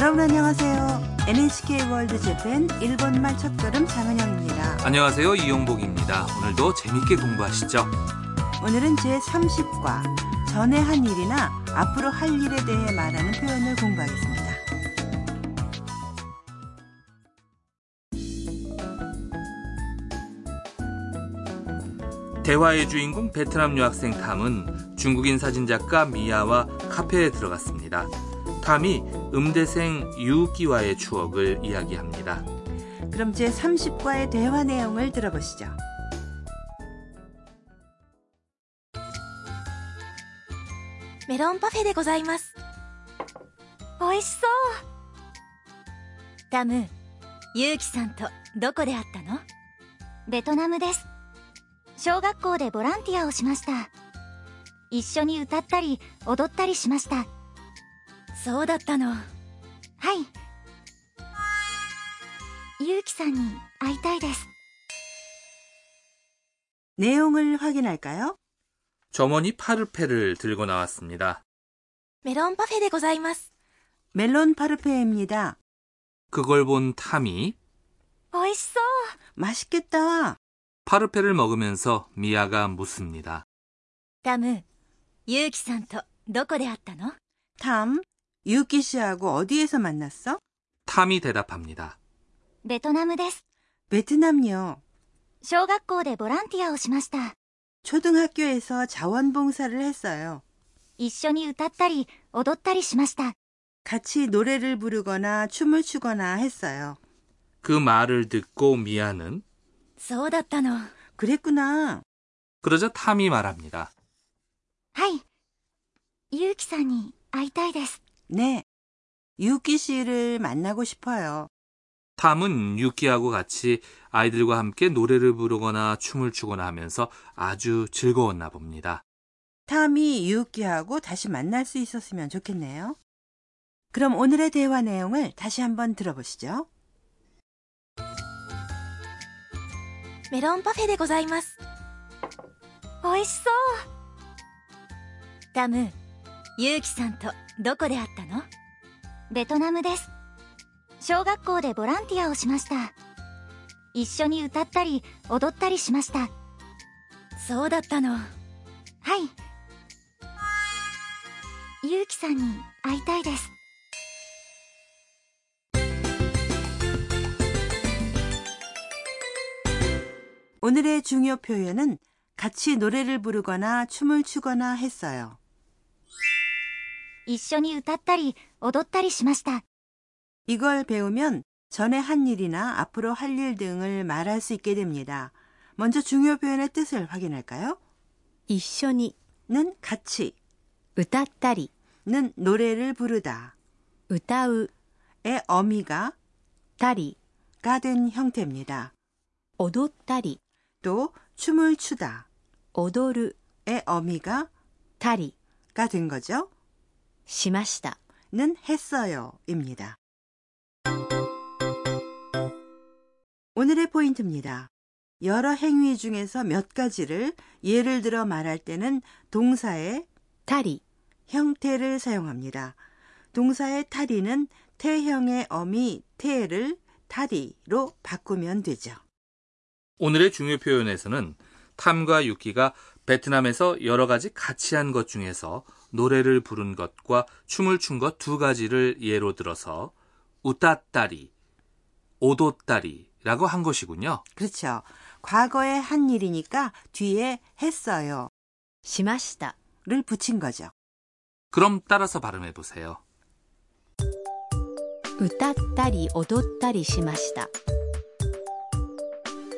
여러분 안녕하세요. NHK 월드 재팬 일본말 첫걸음 장은영입니다. 안녕하세요. 이용복입니다. 오늘도 재밌게 공부하시죠. 오늘은 제30과 전에 한 일이나 앞으로 할 일에 대해 말하는 표현을 공부하겠습니다. 대화의 주인공 베트남 유학생 탐은 중국인 사진작가 미아와 카페에 들어갔습니다. 탐이 음대생 유우기와의 추억을 이야기합니다. 그럼 제30과의 대화 내용을 들어보시죠. メロンパフェでございます。美味しそうタム、ユウキさんとどこで会ったのベトナムです小学校でボランティアをしました一緒に歌ったり踊ったりしましたは そうだったの。いゆうきさんに会いたいです 내용을 확인할까요? 점원이 파르페를 들고 나왔습니다. メロンパフェでございます。 멜론 파르페입니다. 그걸 본 탐이 美味しそう 맛있겠다. 파르페를 먹으면서 미아가 묻습니다. タム、ユウキさんとどこで会ったの 탐, 유키 씨하고 어디에서 만났어? 탐이 대답합니다. ベトナムです 베트남요. 小学校でボランティアをしました 초등학교에서 자원봉사를 했어요. 一緒に歌ったり踊ったりしました 같이 노래를 부르거나 춤을 추거나 했어요. 그 말을 듣고 미아는 そうだったの。 그랬구나. 그러자 탐이 말합니다. はいゆうきさんに会いたいです 네. 유키 씨를 만나고 싶어요. 탐은 유키하고 같이 아이들과 함께 노래를 부르거나 춤을 추거나 하면서 아주 즐거웠나 봅니다. 탐이 유키하고 다시 만날 수 있었으면 좋겠네요. 그럼 오늘의 대화 내용을 다시 한번 들어보시죠. メロンパフェでございます。美味しそうタム、 ユウキさんとどこで会ったのベトナムです小学校でボランティアをしました一緒に歌ったり踊ったりしましたはそうだったの。いゆうきさんに会いたいです 오늘의 중요 표현은 같이 노래를 부르거나 춤을 추거나 했어요. 一緒に歌ったり踊ったりしました 이걸 배우면 전에 한 일이나 앞으로 할 일 등을 말할 수 있게 됩니다. 먼저 중요 표현의 뜻을 확인할까요? 一緒に 는 같이, 歌ったり 는 노래를 부르다, 歌う 의 어미가 たり 가 된 형태입니다. 踊ったり 또 춤을 추다, 踊る 의 어미가 たり 가 된 거죠. しました 는 했어요입니다. 오늘의 포인트입니다. 여러 행위 중에서 몇 가지를 예를 들어 말할 때는 동사의 たり 형태를 사용합니다. 동사의 타리는 태형의 어미 태를 타리로 바꾸면 되죠. 오늘의 중요 표현에서는 탐과 유키가 베트남에서 여러 가지 같이 한 것 중에서 노래를 부른 것과 춤을 춘 것 두 가지를 예로 들어서 우따따리, 오도따리라고 한 것이군요. 그렇죠. 과거에 한 일이니까 뒤에 했어요. しました 를 붙인 거죠. 그럼 따라서 발음해 보세요. 歌ったり踊ったりしました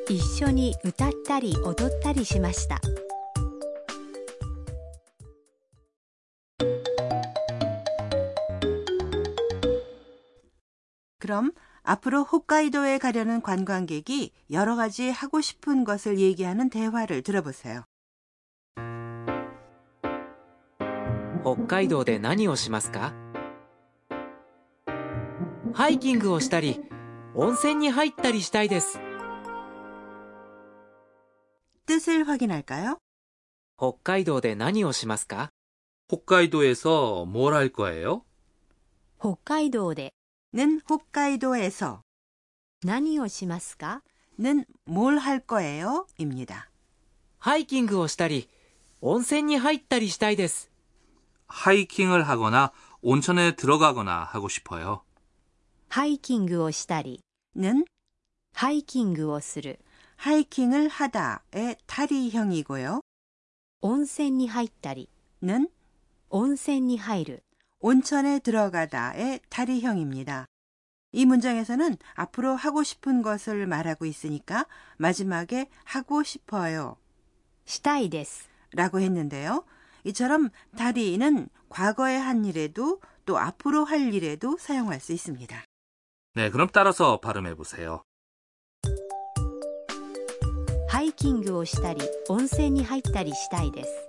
一緒に歌ったり踊ったりしました 그럼 앞으로 홋카이도에 가려는 관광객이 여러 가지 하고 싶은 것을 얘기하는 대화를 들어보세요. 北海道で何をしますかハイキングをしたり温泉に入ったりしたいです 뜻을 확인할까요? 北海道で何をしますか 홋카이도에서 뭘 할 거예요? 北海道で 홋카이도에서 何をしますか 는 뭘 할 거예요? 입니다. ハイキングをしたり温泉に入ったりしたいです 하이킹을 하거나 온천에 들어가거나 하고 싶어요. ハイキングをしたり 는 ハイキングをする 하이킹을 하다의 탈의형이고요. 温泉に入ったり 는 温泉に入る 온천에 들어가다의 탈의형입니다. 이 문장에서는 앞으로 하고 싶은 것을 말하고 있으니까 마지막에 하고 싶어요 したいです 라고 했는데요. 이처럼 다리는 과거에 한 일에도 또 앞으로 할 일에도 사용할 수 있습니다. 네, 그럼 따라서 발음해 보세요. ハイキングをしたり温泉に入ったりしたいです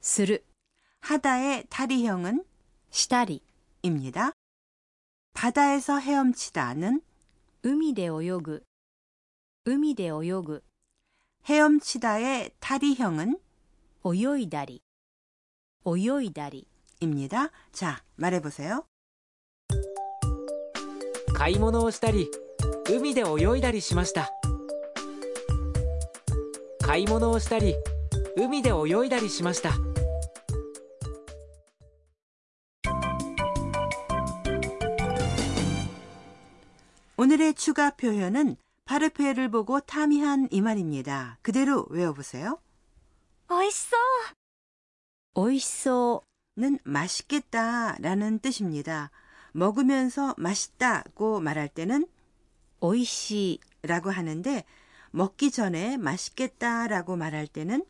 する 하다의 탈의형은 したり 입니다. 바다에서 헤엄치다는 海で泳ぐ海で泳ぐ 헤엄치다의 탈의형은 泳いだり泳いだり 입니다. 자, 말해 보세요. 買い物をしたり海で泳いだりしました買い物をしたり海で泳いだりしました 오늘의 추가 표현은 파르페를 보고 탐의한 이 말입니다. 그대로 외워보세요. 맛있어! 맛있어는 맛있겠다 라는 뜻입니다. 먹으면서 맛있다고 말할 때는 오이시라고 하는데 먹기 전에 맛있겠다 라고 말할 때는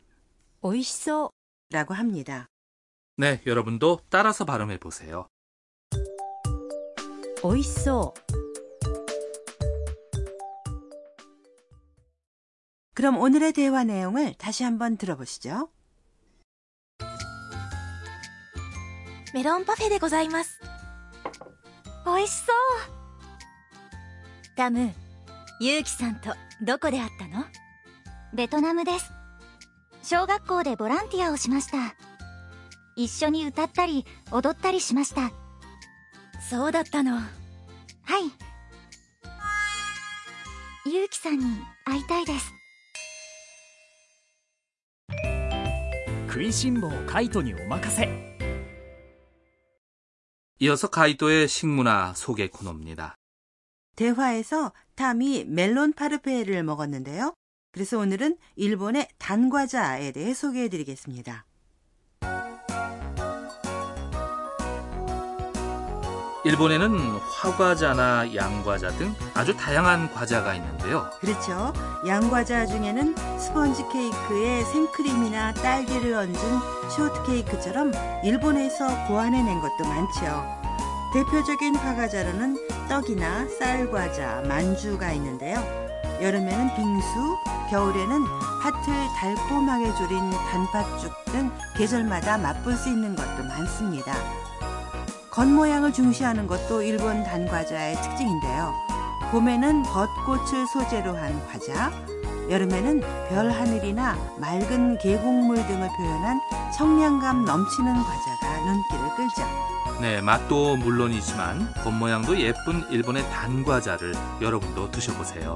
오이소 라고 합니다. 네, 여러분도 따라서 발음해 보세요. 오이소 그럼 오늘의 대화 내용을 다시 한번 들어보시죠. メロンパフェでございます美味しそうタムユウキさんとどこで会ったのベトナムです小学校でボランティアをしました一緒に歌ったり踊ったりしましたはそうだったのいユウキさんに会いたいです 食いしん坊カイトにお任せ 이어서 가이도의 식문화 소개 코너입니다. 대화에서 탐이 멜론 파르페를 먹었는데요. 그래서 오늘은 일본의 단과자에 대해 소개해 드리겠습니다. 일본에는 화과자나 양과자 등 아주 다양한 과자가 있는데요. 그렇죠. 양과자 중에는 스펀지 케이크에 생크림이나 딸기를 얹은 쇼트케이크처럼 일본에서 고안해낸 것도 많죠. 대표적인 화과자로는 떡이나 쌀과자, 만주가 있는데요. 여름에는 빙수, 겨울에는 팥을 달콤하게 졸인 단팥죽 등 계절마다 맛볼 수 있는 것도 많습니다. 겉모양을 중시하는 것도 일본 단과자의 특징인데요. 봄에는 벚꽃을 소재로 한 과자, 여름에는 별 하늘이나 맑은 계곡물 등을 표현한 청량감 넘치는 과자가 눈길을 끌죠. 네, 맛도 물론이지만 겉모양도 예쁜 일본의 단과자를 여러분도 드셔보세요.